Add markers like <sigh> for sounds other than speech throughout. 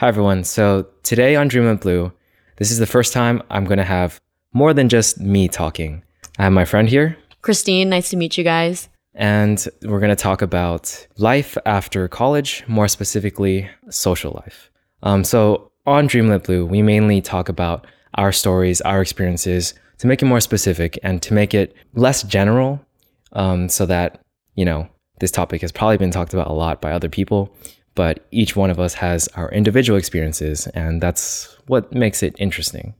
Hi, everyone. So today on Dreamlet Blue, this is the first time I'm going to have more than just me talking. I have my friend here, Christine, nice to meet you guys. and we're going to talk about life after college, more specifically, social life. Um, so on Dreamlet Blue, we mainly talk about our stories, our experiences to make it more specific and to make it less general um, so that, you know, this topic has probably been talked about a lot by other people, but each one of us has our individual experiences, and that's what makes it interesting.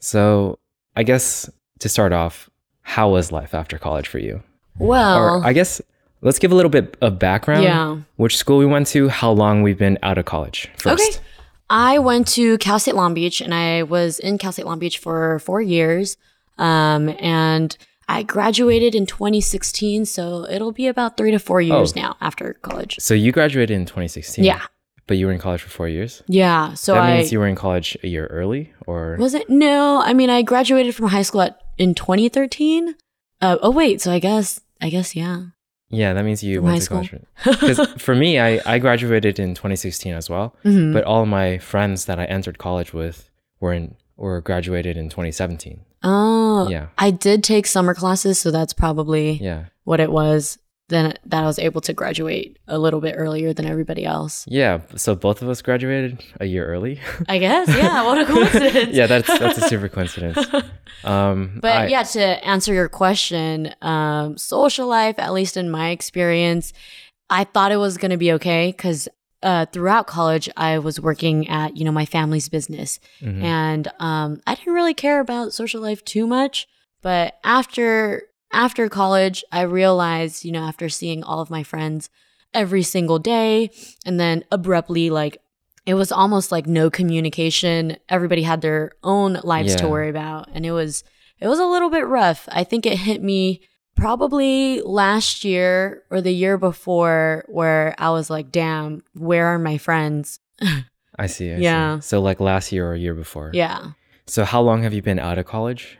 So, I guess to start off, how was life after college for you? Well, Or I guess let's give a little bit of background. Yeah. Which school we went to, how long we've been out of college first. okay. I went to Cal State Long Beach and I was in Cal State Long Beach for four years. Um, and I graduated in 2016. So it'll be about three to four years Oh. now after college. So you graduated in 2016. Yeah. But you were in college for four years. Yeah. So that I means you were in college a year early, or was it? no, I mean, I graduated from high school at, in 2013. Uh, oh, wait. So I guess, I guess, yeah. yeah, that means you From went high to school. college. Because <laughs> for me, I I graduated in 2016 as well. Mhm. But all of my friends that I entered college with were in were graduated in 2017. Oh, Yeah. I did take summer classes. So that's probably Yeah. what it was. Then that I was able to graduate a little bit earlier than everybody else. Yeah. So both of us graduated a year early. <laughs> I guess. Yeah. What a <laughs> coincidence. yeah, that's that's a super coincidence. <laughs> Um, But I- yeah, to answer your question, um, social life, at least in my experience, I thought it was going to be okay because uh, throughout college, I was working at you know my family's business, Mhm. and um, I didn't really care about social life too much. But after after college, I realized you know after seeing all of my friends every single day, and then abruptly like it was almost like no communication. Everybody had their own lives to worry about, and it was it was a little bit rough. I think it hit me probably last year or the year before where I was like, damn, where are my friends? <laughs> I see. I see. Yeah. So like last year or a year before. Yeah. So how long have you been out of college?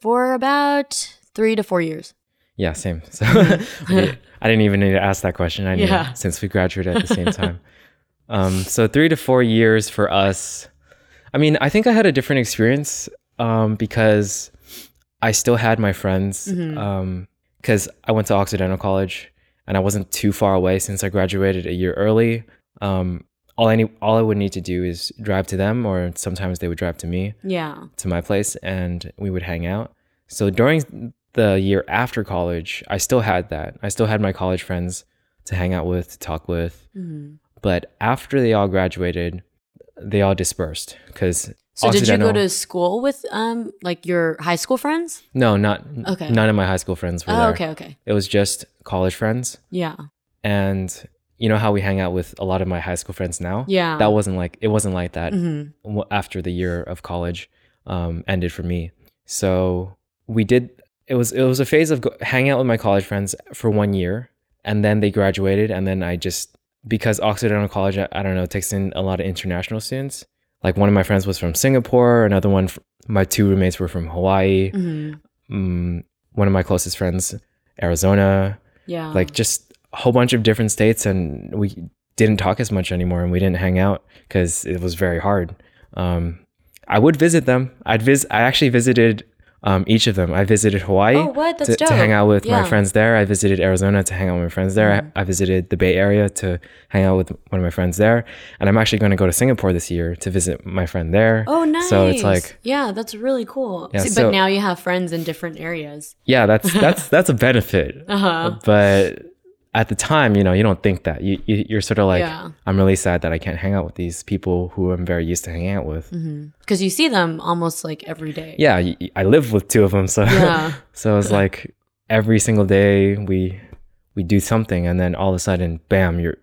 For about three to four years. Yeah, same. <laughs> So <laughs> I didn't- I didn't even need to ask that question. I knew Yeah. since we graduated at the same time. um, so three to four years for us. I mean, I think I had a different experience um, because I still had my friends. Mhm. Because I went to Occidental College and I wasn't too far away since I graduated a year early. Um, all I need, all I would need to do is drive to them, or sometimes they would drive to me Yeah. to my place and we would hang out. So during the year after college, I still had that. I still had my college friends to hang out with, to talk with. Mhm. But after they all graduated, they all dispersed because So did you go to school with um like your high school friends? No, not Okay. none of my high school friends were Oh, there. okay, okay. It was just college friends. Yeah. And you know how we hang out with a lot of my high school friends now? Yeah. That wasn't like it wasn't like that Mhm. after the year of college um, ended for me. So we did. It was it was a phase of go- hanging out with my college friends for one year, and then they graduated, and then I just because Occidental College, I, I don't know, takes in a lot of international students. Like one of my friends was from Singapore, another one, my two roommates were from Hawaii. Mhm. Mm, one of my closest friends, Arizona. Yeah. Like just a whole bunch of different states, and we didn't talk as much anymore, and we didn't hang out because it was very hard. Um, I would visit them. I'd visit. I actually visited um, each of them. I visited Hawaii Oh, what? To, to hang out with my friends there. I visited Arizona to hang out with my friends there. Mhm. I, I visited the Bay Area to hang out with one of my friends there. And I'm actually going to go to Singapore this year to visit my friend there. Oh, nice. So it's like, yeah, that's really cool. Yeah, See, so- but now you have friends in different areas. yeah, that's that's that's a benefit. <laughs> Uh huh. But at the time, you know, you don't think that. You, you you're sort of like, Yeah. I'm really sad that I can't hang out with these people who I'm very used to hanging out with. Because you see them almost like every day. Yeah, I live with two of them, so Yeah. <laughs> so it's <laughs> like every single day we we do something, and then all of a sudden, bam, you're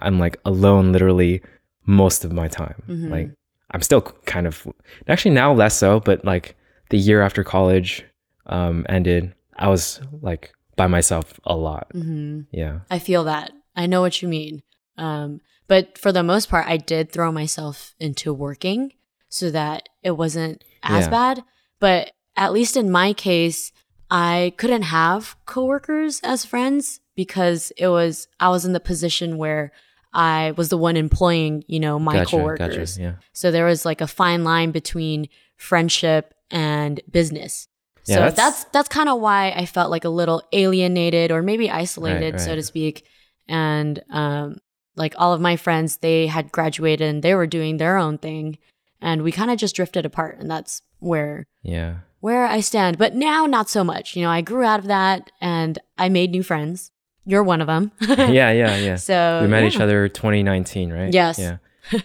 I'm like alone, literally most of my time. Mhm. Like I'm still kind of actually now less so, but like the year after college um, ended, I was like by myself a lot. hmm Yeah. I feel that. I know what you mean. Um, but for the most part, I did throw myself into working so that it wasn't as Yeah. bad. But at least in my case, I couldn't have coworkers as friends because it was I was in the position where I was the one employing, you know, my gotcha, coworkers. Gotcha. Yeah. So there was like a fine line between friendship and business. So Yeah, that's that's- that's, kind of why I felt like a little alienated or maybe isolated, Right, so to speak. And um, like all of my friends, they had graduated and they were doing their own thing, and we kind of just drifted apart. And that's where Yeah. where I stand. But now, not so much. You know, I grew out of that and I made new friends. You're one of them. <laughs> Yeah. Yeah. Yeah. <laughs> So we met yeah. each other 2019, right? Yes. Yeah. <laughs>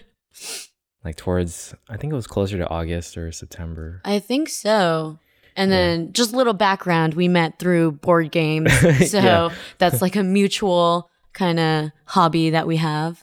like towards, I think it was closer to August or September. I think so. And then just a little background, we met through board games. <laughs> So Yeah. that's like a mutual kind of hobby that we have.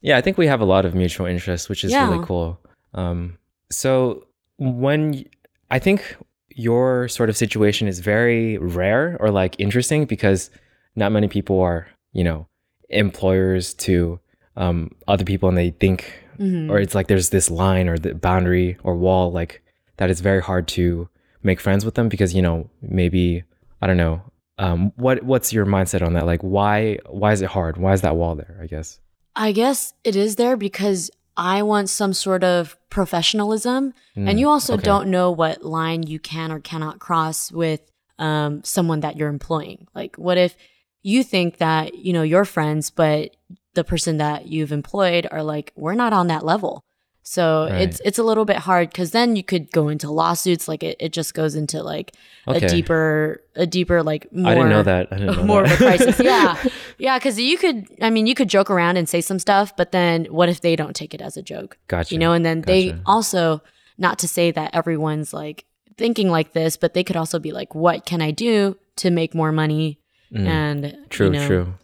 Yeah, I think we have a lot of mutual interests, which is Yeah. really cool. Um, so when y- I think your sort of situation is very rare or like interesting because not many people are, you know, employers to um, other people, and they think, Mhm. or it's like there's this line or the boundary or wall, like that is very hard to make friends with them because you know maybe I don't know. Um, what what's your mindset on that? Like, why why is it hard? Why is that wall there? I guess. I guess it is there because I want some sort of professionalism. Mm, and you also okay. don't know what line you can or cannot cross with um, someone that you're employing. Like, what if you think that, you know, you're friends, but the person that you've employed are like, we're not on that level. So Right. it's it's a little bit hard because then you could go into lawsuits. Like it, it just goes into like Okay. a deeper a deeper like more I didn't know that. I didn't know more that. <laughs> of a crisis. <laughs> Yeah. Yeah, because you could, I mean, you could joke around and say some stuff, but then what if they don't take it as a joke? Gotcha. You know, and then they also, not to say that everyone's like thinking like this, but they could also be like, what can I do to make more money? Mm, And true, you know, true.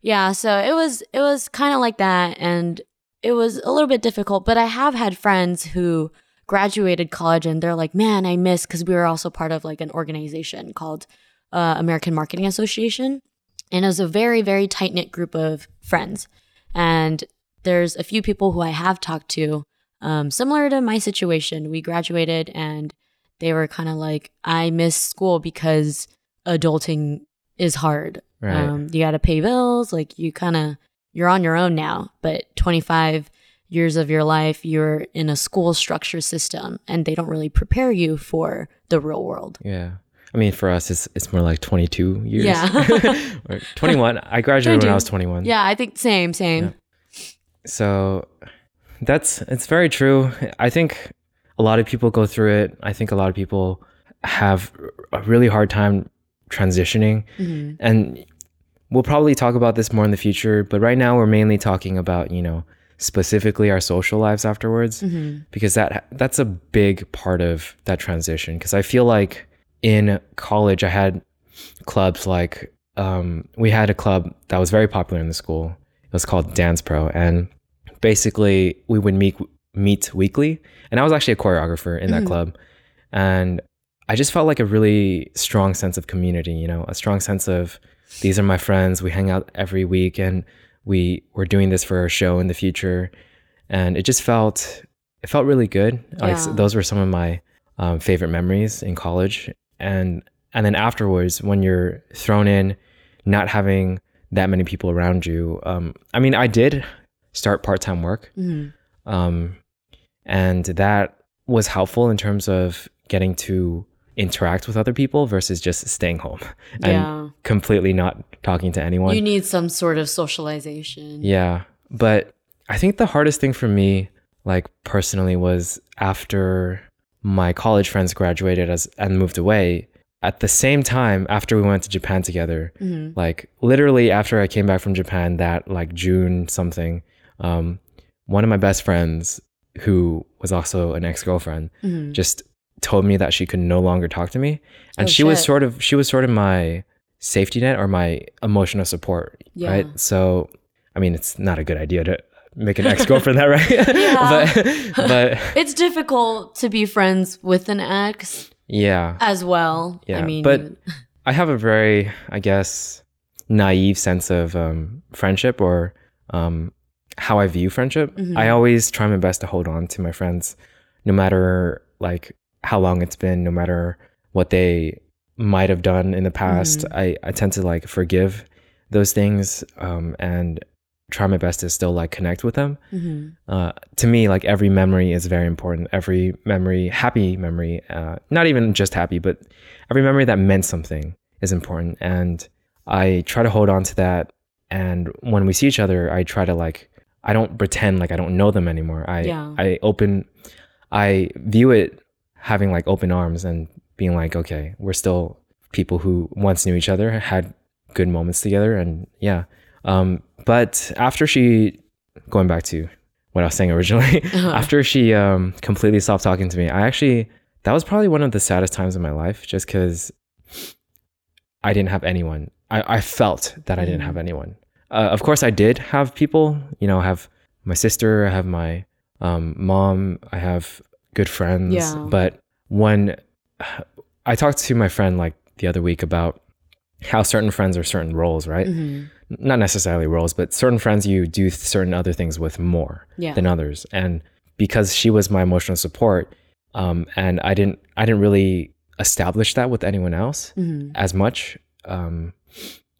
yeah, so it was it was kind of like that and it was a little bit difficult, but I have had friends who graduated college and they're like, "Man, I miss cuz we were also part of like an organization called uh, American Marketing Association." And it was a very very tight-knit group of friends. And there's a few people who I have talked to um, similar to my situation. We graduated and they were kind of like, "I miss school because adulting is hard Right. um, you got to pay bills. Like you kind of you're on your own now. But 25 years of your life, you're in a school structure system, and they don't really prepare you for the real world. yeah. I mean, for us, it's it's more like 22 years. Yeah. <laughs> 21. I graduated when I was 21. Yeah, I think same, same. So that's it's very true. I think a lot of people go through it. I think a lot of people have a really hard time transitioning. Mhm. And we'll probably talk about this more in the future, but right now we're mainly talking about, you know, specifically our social lives afterwards Mhm. because that that's a big part of that transition because I feel like in college I had clubs like um, we had a club that was very popular in the school. It was called Dance Pro and basically we would meet meet weekly and I was actually a choreographer in that Mhm. club and I just felt like a really strong sense of community, you know, a strong sense of these are my friends. We hang out every week and we we're doing this for a show in the future. And it just felt it felt really good. Like those were some of my um, favorite memories in college. And and then afterwards, when you're thrown in, not having that many people around you. Um, I mean, I did start part time work, Mhm. um, and that was helpful in terms of getting to interact with other people versus just staying home <laughs> and Yeah. completely not talking to anyone. You need some sort of socialization. yeah, but I think the hardest thing for me, like personally, was after my college friends graduated as and moved away. At the same time, after we went to Japan together, Mhm. like literally after I came back from Japan, that like June something, um, one of my best friends, who was also an ex girlfriend, Mhm. just told me that she could no longer talk to me, and Oh, she was sort of she was sort of my safety net or my emotional support, Yeah. right? So, I mean, it's not a good idea to make an ex girlfriend that, right? <laughs> Yeah. but but <laughs> It's difficult to be friends with an ex yeah, as well. yeah. I mean, but- <laughs> I have a very, I guess, naive sense of um, friendship or um, how I view friendship. Mhm. I always try my best to hold on to my friends, no matter like how long it's been, no matter what they might have done in the past. Mm-hmm. I, I tend to like forgive those things um, and try my best to still like connect with them. hmm Uh, to me, like every memory is very important. Every memory, happy memory, uh, not even just happy, but every memory that meant something is important. And I try to hold on to that. And when we see each other, I try to like, I don't pretend like I don't know them anymore. I, Yeah. I open, I view it having like open arms and being like, okay, we're still people who once knew each other, had good moments together. And yeah. Um, but after she, going back to what I was saying <laughs> originally, after she um, completely stopped talking to me, I actually, that was probably one of the saddest times in my life just because I didn't have anyone. I, I felt that I didn't have anyone. Uh, of course, I did have people, you know, I have my sister, I have my um, mom, I have good friends. Yeah. But when <sighs> I talked to my friend like the other week about how certain friends are certain roles, right? hmm Not necessarily roles, but certain friends you do certain other things with more Yeah. than others. And because she was my emotional support, um, and I didn't, I didn't really establish that with anyone else hmm as much. Um,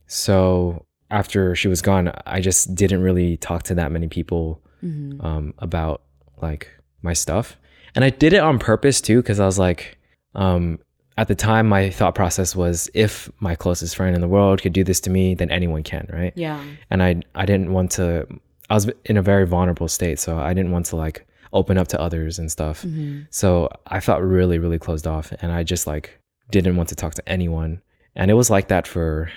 so after she was gone, I just didn't really talk to that many people hmm um, about like my stuff. And I did it on purpose too, because I was like, um, at the time, my thought process was if my closest friend in the world could do this to me, then anyone can, right? Yeah. And I, I didn't want to, I was in a very vulnerable state. So I didn't want to like open up to others and stuff. hmm So I felt really, really closed off. And I just like didn't want to talk to anyone. And it was like that for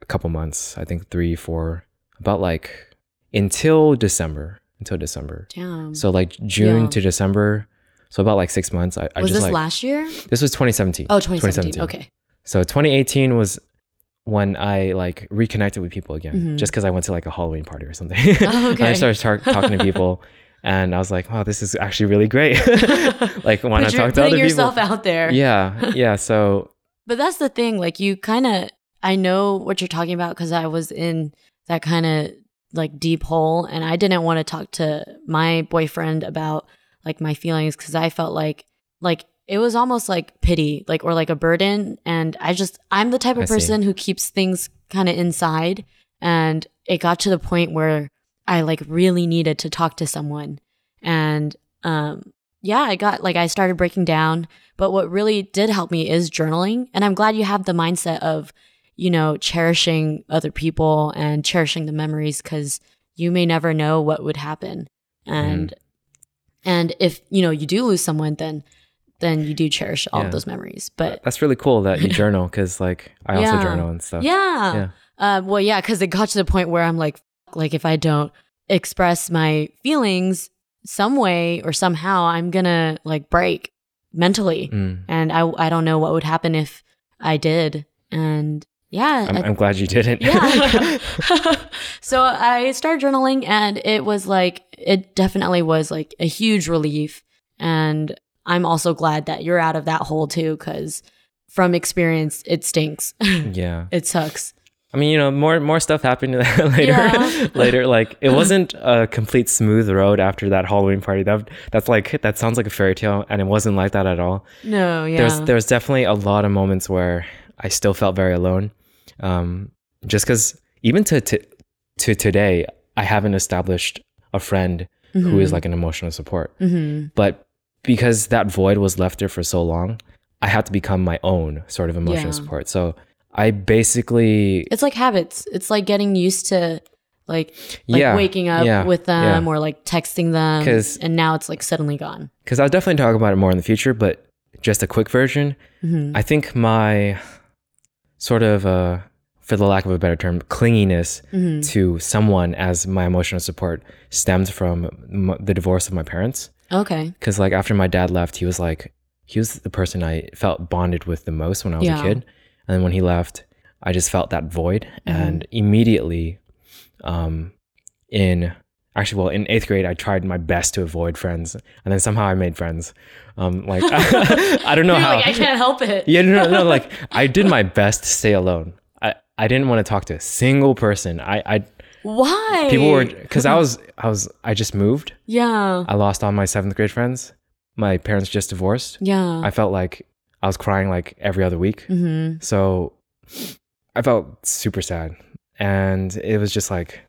a couple months, I think three, four, about like until December, until December. Damn. So like June Yeah. to December. So about like six months. I, I was just this like last year? this was 2017. Oh, 2017. Okay. So 2018 was when I like reconnected with people again, Mhm. just because I went to like a Halloween party or something. <laughs> Oh, And <laughs> I started tar- talking to <laughs> people, and I was like, "Wow, this is actually really great." like, why not Put talk to putting other yourself out there. Yeah, yeah. So But that's the thing. Like you kind of, I know what you're talking about because I was in that kind of like deep hole, and I didn't want to talk to my boyfriend about like my feelings because I felt like like it was almost like pity, like or like a burden. And I just I'm the type I of see. person who keeps things kind of inside, and it got to the point where I like really needed to talk to someone, and um yeah, I got like I started breaking down. But what really did help me is journaling. And I'm glad you have the mindset of, you know, cherishing other people and cherishing the memories because you may never know what would happen. And and if, you know, you do lose someone, then then you do cherish all Yeah. of those memories. But that's really cool that you <laughs> journal because like I also journal and stuff. yeah. Yeah. Uh, well, yeah, because it got to the point where I'm like, like if I don't express my feelings some way or somehow, I'm gonna like break mentally. Mm. and I I don't know what would happen if I did. And yeah, I'm, I- I'm glad you didn't. yeah. <laughs> <laughs> so I started journaling, and it was like it definitely was like a huge relief. And I'm also glad that you're out of that hole too, because from experience, it stinks. <laughs> yeah. it sucks. I mean, you know, more more stuff happened later. Yeah. later, like it wasn't a complete smooth road after that Halloween party. That that's like that sounds like a fairy tale, and it wasn't like that at all. No, yeah, There's there's definitely a lot of moments where I still felt very alone, um, just because even to, to to today, I haven't established a friend who is like an emotional support. hmm But because that void was left there for so long, I had to become my own sort of emotional Yeah. support. So I basically It's like habits. It's like getting used to like like yeah waking up yeah, with them or like texting them and now it's like suddenly gone. because I'll definitely talk about it more in the future, but just a quick version. Mhm. I think my sort of, uh, for the lack of a better term, clinginess Mhm. to someone as my emotional support stemmed from m- the divorce of my parents. Okay. Because like after my dad left, he was like he was the person I felt bonded with the most when I was Yeah. a kid, and then when he left, I just felt that void, Mm-hmm. and immediately, um, in actually well in eighth grade, I tried my best to avoid friends, and then somehow I made friends. Um, like <laughs> I don't know <laughs> You're how. like, I can't help it. Yeah, no, no, no. Like I did my best to stay alone. I, didn't want to talk to a single person. I, I Why? people were because I was I was I just moved. Yeah. I lost all my seventh grade friends. My parents just divorced. Yeah. I felt like I was crying like every other week. hmm So I felt super sad. And it was just like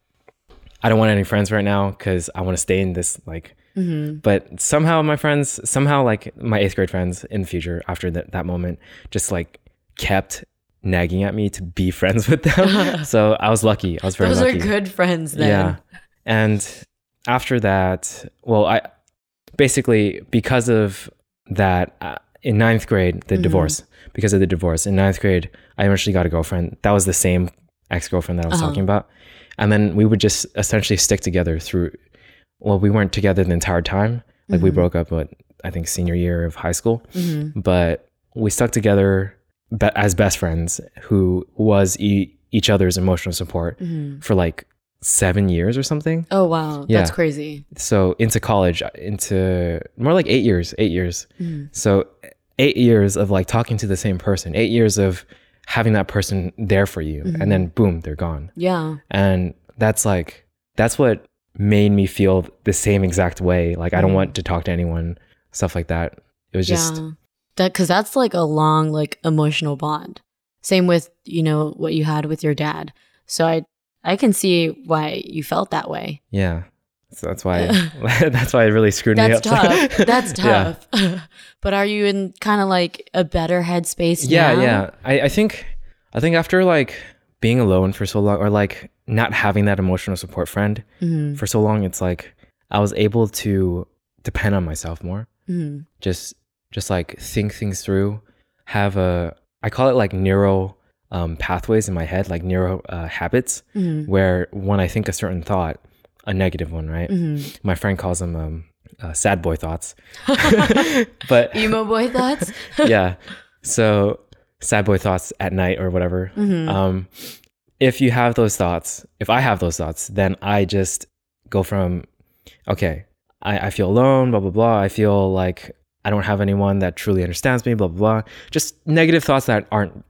I don't want any friends right now because I want to stay in this like. hmm But somehow my friends, somehow like my eighth grade friends in the future after that that moment, just like kept nagging at me to be <laughs> friends with them. <laughs> so I was lucky. I was very lucky. Those lucky. are good friends then. Yeah. And after that, well, I basically, because of that, uh, in ninth grade, the Mhm. divorce, because of the divorce, in ninth grade, I eventually got a girlfriend. That was the same ex girlfriend that I was Uh-huh. talking about. And then we would just essentially stick together through, well, we weren't together the entire time. Like we Mhm. broke up, what, I think senior year of high school, hmm but we stuck together be- as best friends who was e- each other's emotional support hmm for like seven years or something. Oh wow, Yeah. that's crazy. So into college, into more like eight years, eight years. Mhm. So eight years of like talking to the same person, eight years of having that person there for you, Mhm. and then boom, they're gone. Yeah. And that's like that's what made me feel the same exact way. Like I don't Mhm. want to talk to anyone, stuff like that. It was just yeah. That because that's like a long like emotional bond. Same with you know what you had with your dad. So I I can see why you felt that way. yeah. So that's why <laughs> <laughs> that's why it really screwed That's me up. tough. <laughs> That's Yeah. tough. but are you in kind of like a better headspace yeah now? yeah I, I think i think after like being alone for so long or like not having that emotional support friend Mhm. for so long it's like i was able to depend on myself more Mhm. just just like think things through have a i call it like neuro um, pathways in my head like neuro uh, habits Mhm. where when i think a certain thought a negative one right Mhm. my friend calls them um, uh, sad boy thoughts <laughs> <laughs> but <laughs> Emo boy thoughts. yeah. So sad boy thoughts at night or whatever. Mhm. Um, if you have those thoughts, if I have those thoughts, then I just go from, okay, I, I feel alone, blah, blah, blah. I feel like I don't have anyone that truly understands me, blah, blah, blah. Just negative thoughts that aren't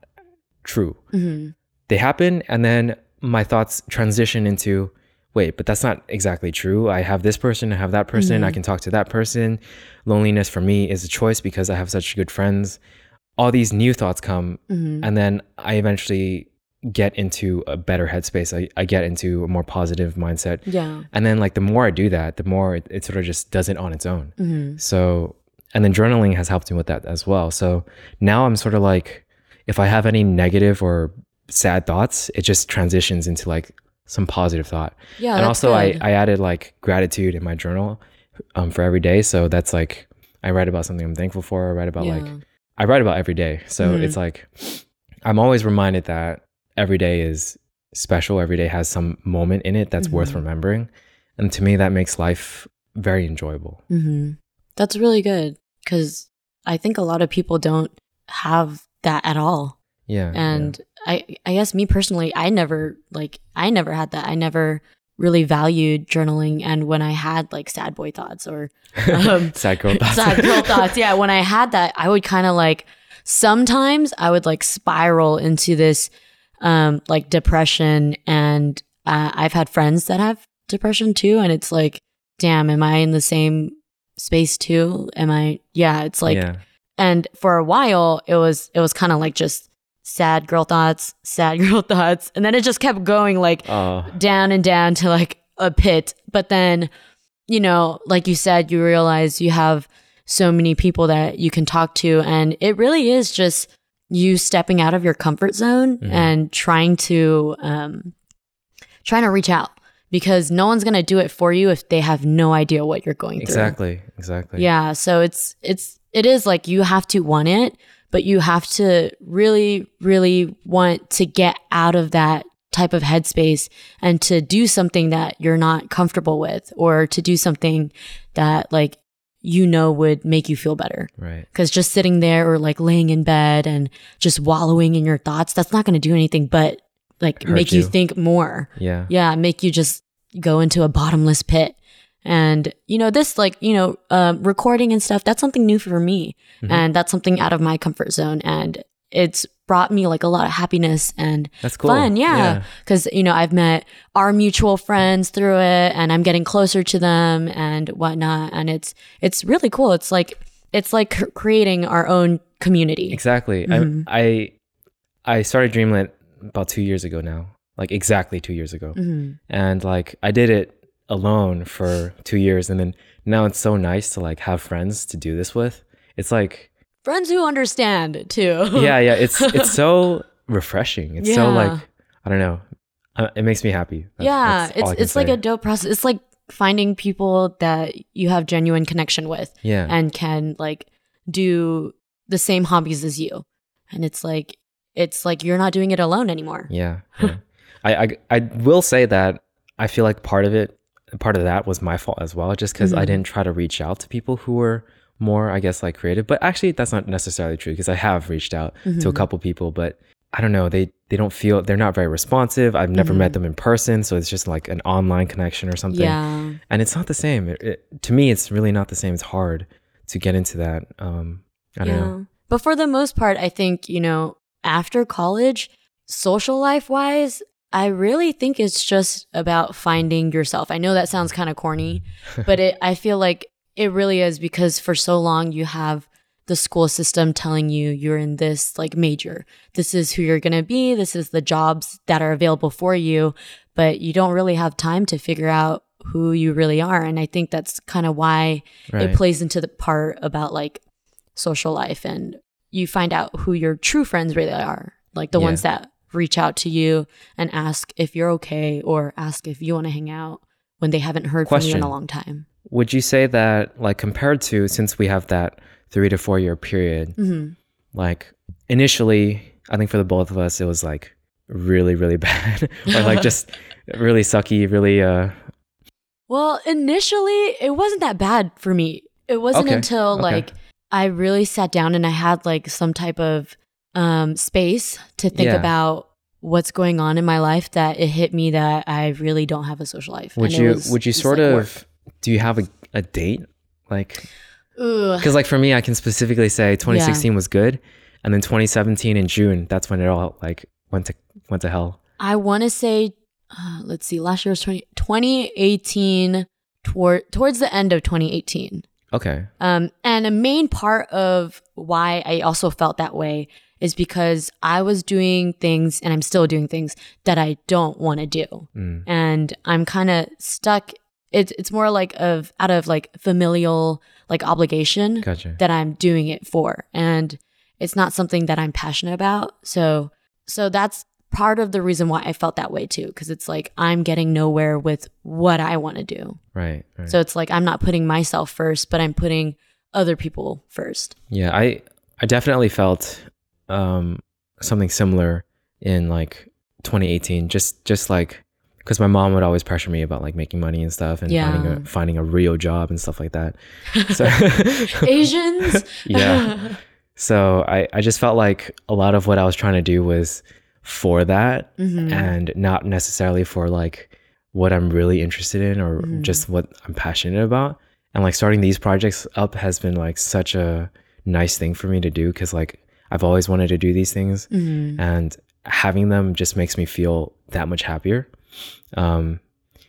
true. Mhm. They happen, and then my thoughts transition into, wait, but that's not exactly true. I have this person, I have that person, I Mhm. can talk to that person. Loneliness for me is a choice because I have such good friends. All these new thoughts come, Mhm. and then I eventually get into a better headspace. I, I get into a more positive mindset. Yeah. And then, like, the more I do that, the more it, it sort of just does it on its own. Mhm. So, and then journaling has helped me with that as well. So now I'm sort of like, if I have any negative or sad thoughts, it just transitions into like some positive thought. Yeah. and also, I, good. I added like gratitude in my journal um, for every day. So that's like, I write about something I'm thankful for. I write about like, I write about every day. So Mhm. it's like, I'm always reminded that every day is special. Every day has some moment in it that's worth Mhm. remembering. And to me, that makes life very enjoyable. hmm That's really good because I think a lot of people don't have that at all. Yeah. yeah. And I, I guess me personally, I never like, I never had that. I never really valued journaling. And when I had like sad boy thoughts or <laughs> um, sad girl thoughts. sad girl <laughs> thoughts, yeah, when I had that, I would kind of like, sometimes I would like spiral into this um, like depression. And uh, I've had friends that have depression too. And it's like, damn, am I in the same space too? Am I, yeah, it's like, yeah. and for a while it was it was kind of like just sad girl thoughts sad <laughs> girl thoughts and then it just kept going like Oh, down and down to like a pit but then you know like you said you realize you have so many people that you can talk to and it really is just you stepping out of your comfort zone Mhm. and trying to um trying to reach out because no one's going to do it for you if they have no idea what you're going through exactly. Exactly. yeah, so it's it's it is like you have to want it, but you have to really really want to get out of that type of headspace and to do something that you're not comfortable with or to do something that like you know would make you feel better. Right. Cuz just sitting there or like laying in bed and just wallowing in your thoughts, that's not going to do anything but like Hurt make you you. think more Yeah. yeah make you just go into a bottomless pit and you know this like you know uh, recording and stuff that's something new for me Mhm. and that's something out of my comfort zone and it's brought me like a lot of happiness and That's cool. fun yeah because you know i've met our mutual friends through it and i'm getting closer to them and whatnot and it's it's really cool it's like it's like creating our own community Exactly. Mhm. I I I started Dreamlet about two years ago now. like exactly two years ago. hmm And like I did it alone for two years. And then now it's so nice to like have friends to do this with. It's like, Friends who understand too. yeah, yeah. It's, <laughs> it's so refreshing. It's so like, I don't know. Uh, It makes me happy. That- yeah, that's it's it's like a dope process. It's like finding people that you have genuine connection with yeah. and can like do the same hobbies as you. And it's like it's like you're not doing it alone anymore. Yeah. yeah. <laughs> I, I I will say that I feel like part of it, part of that was my fault as well, just because I Mhm. didn't try to reach out to people who were more, I guess, like creative. But actually, that's not necessarily true because I have reached out to a Mhm. couple people, but I don't know. They they don't feel they're not very responsive. I've never met Mhm. them in person, so it's just like an online connection or something. Yeah. And it's not the same. It, it, to me, it's really not the same. It's hard to get into that. Um, I don't know. But for the most part, I think, you know, after college, social life wise, I really think it's just about finding yourself. I know that sounds kind of corny, <laughs> but it I feel like it really is because for so long you have the school system telling you you're in this like major. This is who you're going to be, this is the jobs that are available for you, but you don't really have time to figure out who you really are and I think that's kind of why Right. it plays into the part about like social life and you find out who your true friends really are like the Yeah. ones that reach out to you and ask if you're okay or ask if you want to hang out when they haven't heard from you in a long time Would you say that, like, compared to since we have that three to four year period, hmm like initially, I think for the both of us, it was like really, really <laughs> bad, or like <laughs> just really sucky, really. uh well initially it wasn't that bad for me it wasn't Okay, until okay. like i really sat down and i had like some type of um space to think Yeah. about what's going on in my life that it hit me that i really don't have a social life Would you was would you sort like, of work. do you have a, a date like because like for me, I can specifically say 2016 was good, and then 2017 in June, that's when it all like went to went to hell. I want to say, uh, let's see, last year was 20, 2018, toward, towards the end of 2018. Okay. Um, and a main part of why I also felt that way is because I was doing things and I'm still doing things that I don't want to do. Mm. And I'm kind of stuck. It's, it's more like of out of like familial like obligation Gotcha. that I'm doing it for. And it's not something that I'm passionate about. So so that's part of the reason why I felt that way too cuz it's like I'm getting nowhere with what I want to do. Right. right. So it's like I'm not putting myself first, but I'm putting other people first. Yeah, I I definitely felt um something similar in like 2018 just just like because my mom would always pressure me about like making money and stuff and finding a finding a real job and stuff like that. <laughs> So <laughs> Asians. yeah. <laughs> So I I just felt like a lot of what I was trying to do was for that Mhm. and not necessarily for like what I'm really interested in or Mhm. just what I'm passionate about. And like starting these projects up has been like such a nice thing for me to do because like I've always wanted to do these things Mhm. and having them just makes me feel that much happier. Um,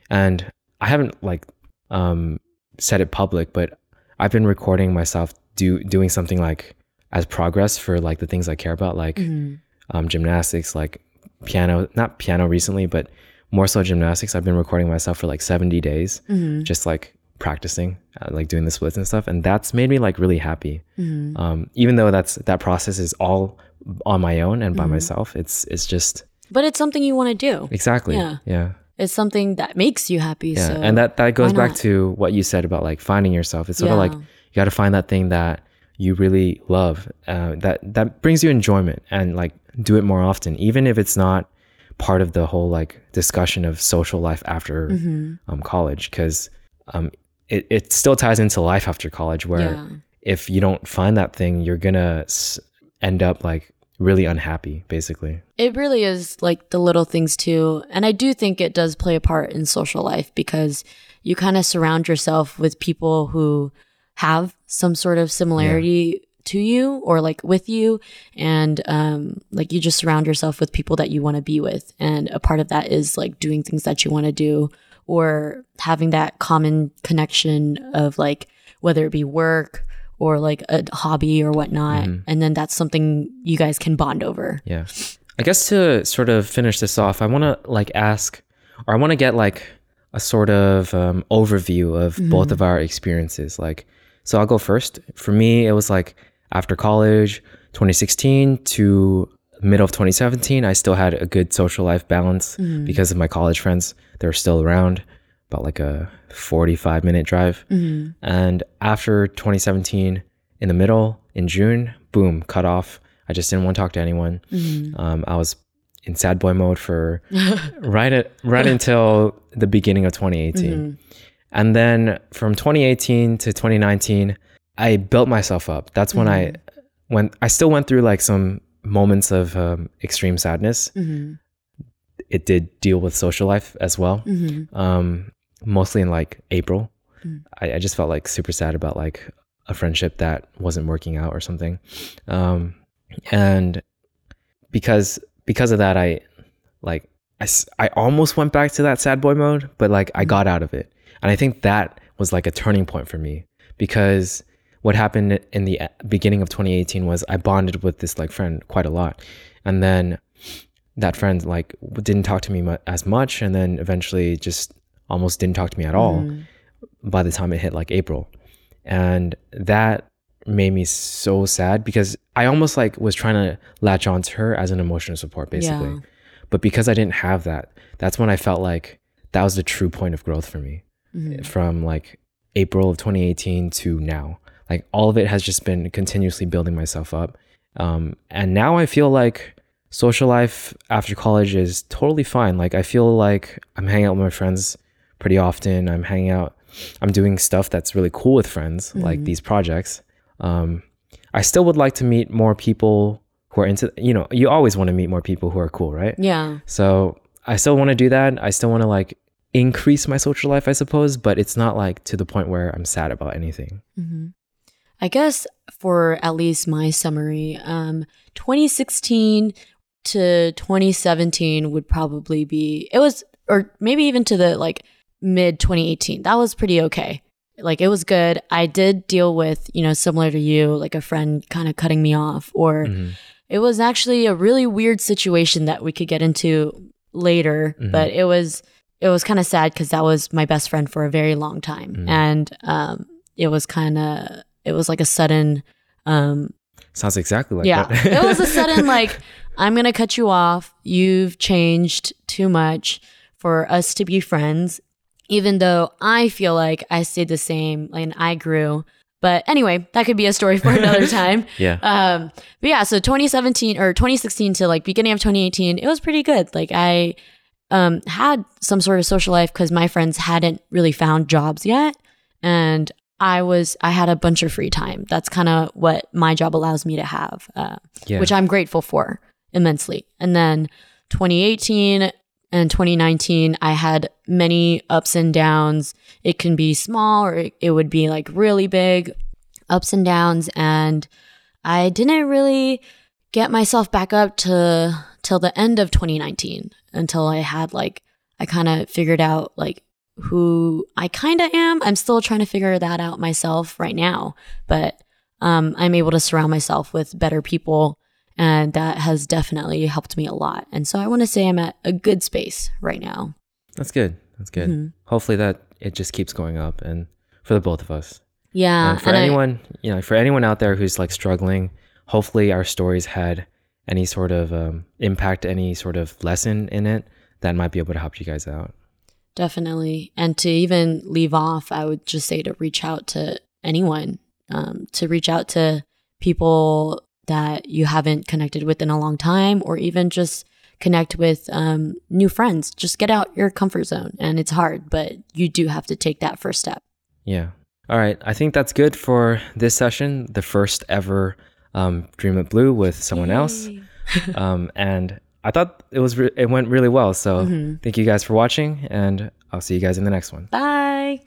and I haven't like um, said it public, but I've been recording myself do doing something like as progress for like the things I care about, like Mhm. Um, gymnastics, like piano, not piano recently, but more so gymnastics. I've been recording myself for like 70 days, Mhm. just like practicing, uh, like doing the splits and stuff. And that's made me like really happy. Mhm. Um, even though that's, that process is all on my own and by Mhm. myself, it's, it's just But it's something you want to do. exactly. Yeah. Yeah. It's something that makes you happy. Yeah. So and that, that goes back to what you said about like finding yourself. It's sort of like, you got to find that thing that you really love uh, that that brings you enjoyment and like do it more often even if it's not part of the whole like discussion of social life after Mhm. um, college because um, it, it still ties into life after college where yeah. if you don't find that thing you're gonna s- end up like really unhappy basically It really is like the little things too. And I do think it does play a part in social life because you kind of surround yourself with people who have some sort of similarity to you or like with you. And um, like you just surround yourself with people that you want to be with. And a part of that is like doing things that you want to do or having that common connection of like whether it be work or like a hobby or whatnot. Mhm. And then that's something you guys can bond over. yeah I guess to sort of finish this off, I want to like ask, or I want to get like a sort of um, overview of both of our experiences. Like, so I'll go first. For me, it was like after college, 2016 to middle of 2017, I still had a good social life balance mm-hmm. because of my college friends. They were still around, about like a 45 minute drive. Mm-hmm. And after 2017, in the middle, in June, boom, cut off. I just didn't want to talk to anyone. Mm-hmm. Um, I was in sad boy mode for <laughs> right at right until the beginning of 2018. And then from 2018 to 2019, I built myself up. That's when I when I still went through like some moments of um, extreme sadness. It did deal with social life as well. Um, mostly in like April. I, I just felt like super sad about like a friendship that wasn't working out or something. Um, and because because of that, I like I, I almost went back to that sad boy mode, but like I got out of it. And I think that was like a turning point for me because what happened in the uh, beginning of 2018 was I bonded with this like friend quite a lot. And then that friend like didn't talk to me mu- as much and then eventually just almost didn't talk to me at all by the time it hit like April. And that made me so sad because I almost like was trying to latch on to her as an emotional support basically. Yeah. But because I didn't have that, that's when I felt like that was the true point of growth for me. From like April of 2018 to now. Like all of it has just been continuously building myself up. Um, and now I feel like social life after college is totally fine. Like I feel like I'm hanging out with my friends pretty often. I'm hanging out, I'm doing stuff that's really cool with friends, like these projects. Um, I still would like to meet more people who are into, you know, you always want to meet more people who are cool, right? Yeah. So I still want to do that. I still want to like increase my social life, I suppose, but it's not like to the point where I'm sad about anything. I guess for at least my summary, um, 2016 to 2017 would probably be it was or maybe even to the like mid 2018. That was pretty okay. Like it was good. I did deal with, you know, similar to you, like a friend kind of cutting me off or it was actually a really weird situation that we could get into later, but it was it was kind of sad cuz that was my best friend for a very long time and um it was kind of it was like a sudden um Sounds exactly like yeah that. it was a sudden <laughs> like i'm gonna cut you off you've changed too much for us to be friends even though i feel like i stayed the same and i grew but anyway that could be a story for another <laughs> time yeah. um but yeah so 2017 or 2016 to like beginning of 2018 it was pretty good like i um had some sort of social life because my friends hadn't really found jobs yet and i was i had a bunch of free time. That's kind of what my job allows me to have uh, Yeah. which i'm grateful for immensely. And then 2018 and 2019 i had many ups and downs. It can be small or it, it would be like really big ups and downs. And i didn't really get myself back up to till the end of 2019 until i had like i kind of figured out like who i kind of am i'm still trying to figure that out myself right now but um, i'm able to surround myself with better people and that has definitely helped me a lot and so i want to say i'm at a good space right now That's good. That's good. Mm-hmm. Hopefully that it just keeps going up and for the both of us. yeah and for and I- anyone, you know, for anyone out there who's like struggling, hopefully our stories had any sort of um, impact, any sort of lesson in it that might be able to help you guys out. Definitely. And to even leave off, I would just say to reach out to anyone, um, to reach out to people that you haven't connected with in a long time, or even just connect with um, new friends. Just get out your comfort zone. And it's hard, but you do have to take that first step. Yeah. All right. I think that's good for this session, the first ever um, It Blue with someone else. <laughs> um, and I thought it was re- it went really well. So mm-hmm. thank you guys for watching, and I'll see you guys in the next one. Bye.